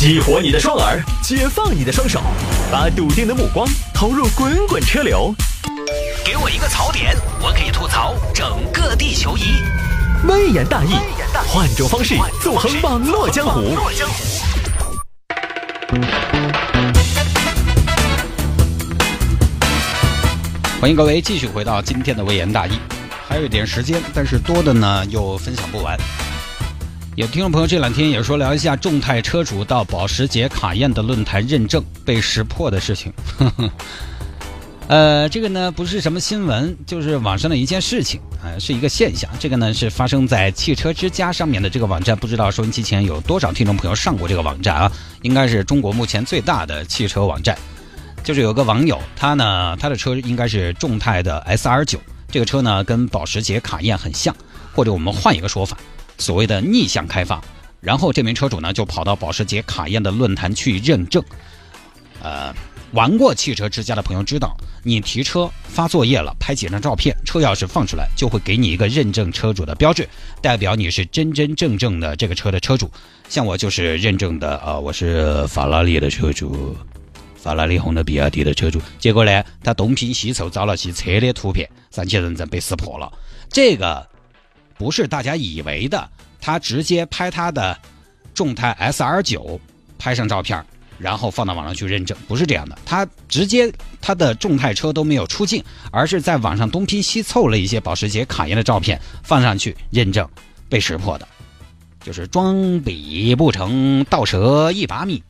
激活你的双耳，解放你的双手，把笃定的目光投入滚滚车流。给我一个槽点，我可以吐槽整个地球仪。微言大义，换种方式纵横网络江湖。欢迎各位继续回到今天的微言大义，还有一点时间，但是多的呢又分享不完。有听众朋友这两天也说聊一下众泰车主到保时捷卡宴的论坛认证被识破的事情。呃，这个呢不是什么新闻，就是网上的一件事情啊、是一个现象。这个呢是发生在汽车之家上面的这个网站，不知道收音机前有多少听众朋友上过这个网站啊？应该是中国目前最大的汽车网站。就是有个网友，他呢他的车应该是众泰的 S R 九，这个车呢跟保时捷卡宴很像，或者我们换一个说法。所谓的逆向开发，然后这名车主呢就跑到保时捷卡宴的论坛去认证。呃，玩过汽车之家的朋友知道，你提车发作业了，拍几张照片，车钥匙放出来，就会给你一个认证车主的标志，代表你是真真正正的这个车的车主。像我就是认证的啊、我是法拉利的车主。法拉利、红的、比亚迪的车主，结果呢，他东拼西凑找了些车的图片，上去认证被识破了。这个不是大家以为的，他直接拍他的众泰 S R 九拍上照片，然后放到网上去认证，不是这样的。他直接他的众泰车都没有出镜，而是在网上东拼西凑了一些保时捷卡宴的照片放上去认证，被识破的。就是装比不成，倒蛇一把米。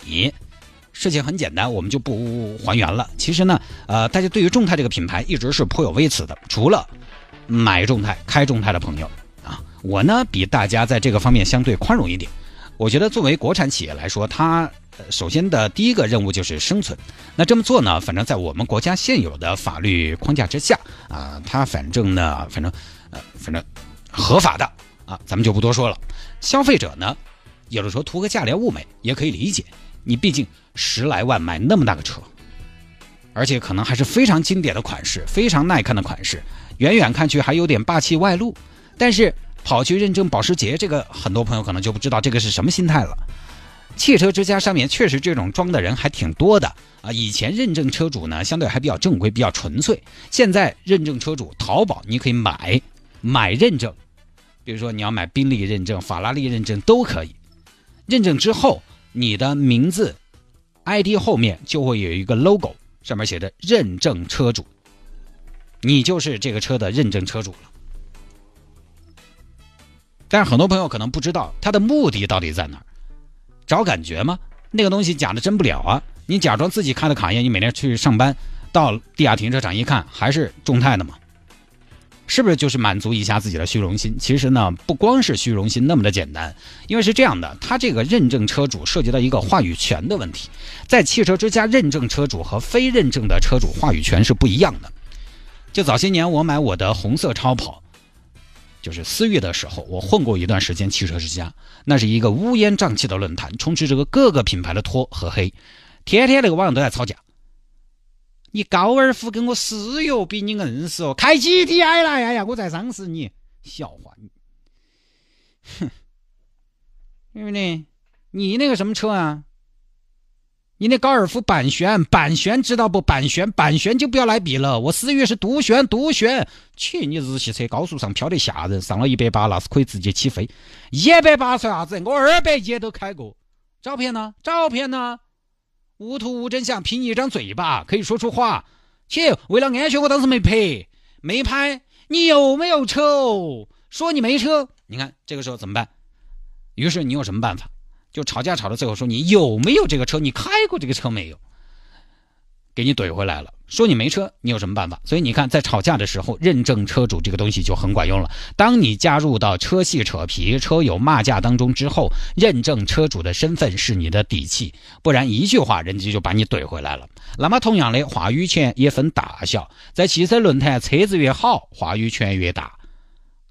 事情很简单，我们就不还原了。其实呢，呃，大家对于众泰这个品牌一直是颇有微词的，除了买众泰、开众泰的朋友，我呢比大家在这个方面相对宽容一点。我觉得作为国产企业来说，它、首先的第一个任务就是生存。那这么做呢，反正在我们国家现有的法律框架之下啊，它反正呢，反正呃，反正合法的啊，咱们就不多说了。消费者呢，有的时候图个价廉物美也可以理解。你毕竟十来万买那么大个车，而且可能还是非常经典的款式，非常耐看的款式，远远看去还有点霸气外露。但是跑去认证保时捷，这个很多朋友可能就不知道这个是什么心态了。汽车之家上面确实这种装的人还挺多的啊。以前认证车主呢，相对还比较正规，比较纯粹。现在认证车主，淘宝你可以买买认证，比如说你要买宾利认证、法拉利认证都可以。认证之后。你的名字 ID 后面就会有一个 logo，上面写着“认证车主”，你就是这个车的认证车主了。但是很多朋友可能不知道它的目的到底在哪儿，找感觉吗？那个东西假的真不了啊！你假装自己开的卡宴，你每天去上班，到地下停车场一看，还是众泰的嘛？是不是就是满足一下自己的虚荣心？其实呢，不光是虚荣心那么的简单，因为是这样的，它这个认证车主涉及到一个话语权的问题，在汽车之家认证车主和非认证的车主话语权是不一样的。就早些年我买我的红色超跑，就是思域的时候，我混过一段时间汽车之家，那是一个乌烟瘴气的论坛，充斥着各个品牌的托和黑，天天那个网友都在吵架。你高尔夫跟我思域比你硬是哦，开 GTI 了，哎呀，我再伤死你，笑话你，哼，对不对？你那个什么车啊？你那高尔夫板旋，板旋知道不？板旋，板旋就不要来比了。我思域是独旋，独旋。去你日系车高速上飘得吓人，上了一百八那是可以直接起飞。一百八算啥子？我二百一都开过。照片呢？照片呢？无图无真相，凭一张嘴巴可以说出话。切，为了安全，我当时没拍，没拍。你有没有车哦？说你没车，你看这个时候怎么办？于是你有什么办法？就吵架吵到最后，说你有没有这个车？你开过这个车没有？给你怼回来了。说你没车，你有什么办法？所以你看，在吵架的时候，认证车主这个东西就很管用了。当你加入到车系扯皮、车友骂架当中之后，认证车主的身份是你的底气，不然一句话，人家就把你怼回来了。那么，同样的话语权也分大小，在汽车论坛，车子越好，话语权越大。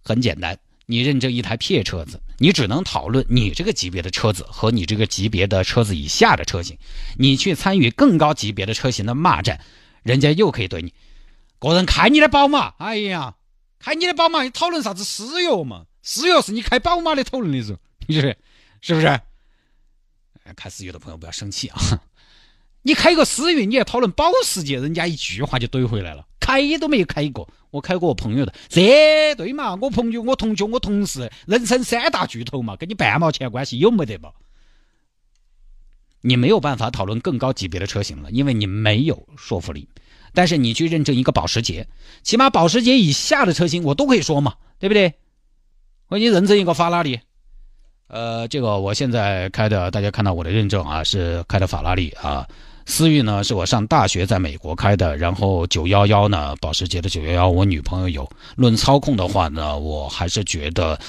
很简单，你认证一台撇车子，你只能讨论你这个级别的车子和你这个级别的车子以下的车型，你去参与更高级别的车型的骂战。人家又可以对你，个人开你的宝马，哎呀，开你的宝马，你讨论啥子思域嘛？思域是你开宝马的讨论的时候，你觉得是不是？开思域的朋友不要生气啊！你开个思域，你要讨论保时捷，人家一句话就怼回来了。开都没有开过，我开过我朋友的，这对嘛？我朋友、我同学、我同事，人生三大巨头嘛，跟你半毛钱关系有没得嘛？你没有办法讨论更高级别的车型了，因为你没有说服力。但是你去认证一个保时捷，起码保时捷以下的车型我都可以说嘛，对不对？我给你认证一个法拉利，呃，这个我现在开的，大家看到我的认证啊，是开的法拉利啊。思域呢是我上大学在美国开的，然后九幺幺呢，保时捷的九幺幺，我女朋友有。论操控的话呢，我还是觉得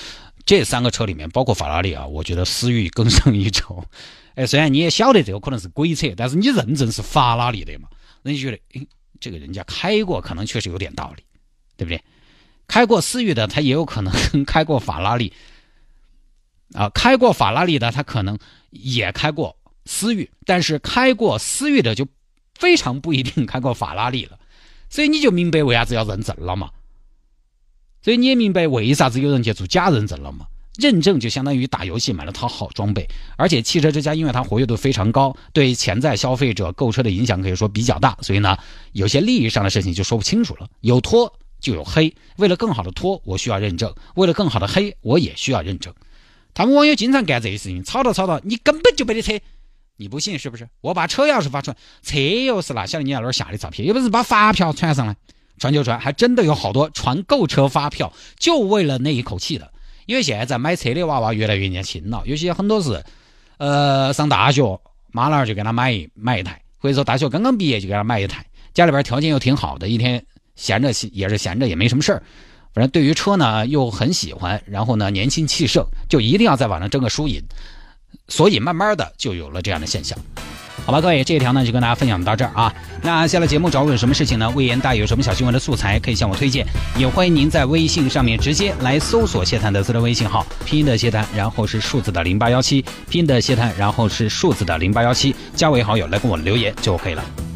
这三个车里面，包括法拉利啊，我觉得思域更胜一筹。哎，虽然你也晓得这个可能是鬼扯，但是你认证是法拉利的嘛，人家觉得，哎，这个人家开过，可能确实有点道理，对不对？开过思域的，他也有可能开过法拉利啊，开过法拉利的，他可能也开过。思域，但是开过思域的就非常不一定开过法拉利了，所以你就明白为啥子要认证了嘛？所以你也明白为啥子有人去做假认证了嘛？认证就相当于打游戏买了套好装备，而且汽车之家因为它活跃度非常高，对潜在消费者购车的影响可以说比较大，所以呢，有些利益上的事情就说不清楚了。有托就有黑，为了更好的托，我需要认证；为了更好的黑，我也需要认证。他们网友经常干这些事情，吵到吵到，你根本就没得车。你不信是不是？我把车钥匙发出来，车钥匙拿下来，你那儿下的照片，有本事把发票传上来，传就传，还真的有好多传购车发票，就为了那一口气的。因为现在买车的娃娃越来越年轻了，有些很多是，呃，上大学，妈老汉儿就给他买买一台，或者说大学刚刚毕业就给他买一台，家里边条件又挺好的，一天闲着也是闲着，也没什么事儿，反正对于车呢又很喜欢，然后呢年轻气盛，就一定要在网上争个输赢。所以慢慢的就有了这样的现象，好吧，各位，这一条呢就跟大家分享到这儿啊。那下了节目找我有什么事情呢？魏延大有什么小新闻的素材可以向我推荐，也欢迎您在微信上面直接来搜索谢探的私人微信号，拼音的谢探，然后是数字的零八幺七，拼音的谢探，然后是数字的零八幺七，加为好友来跟我留言就可以了。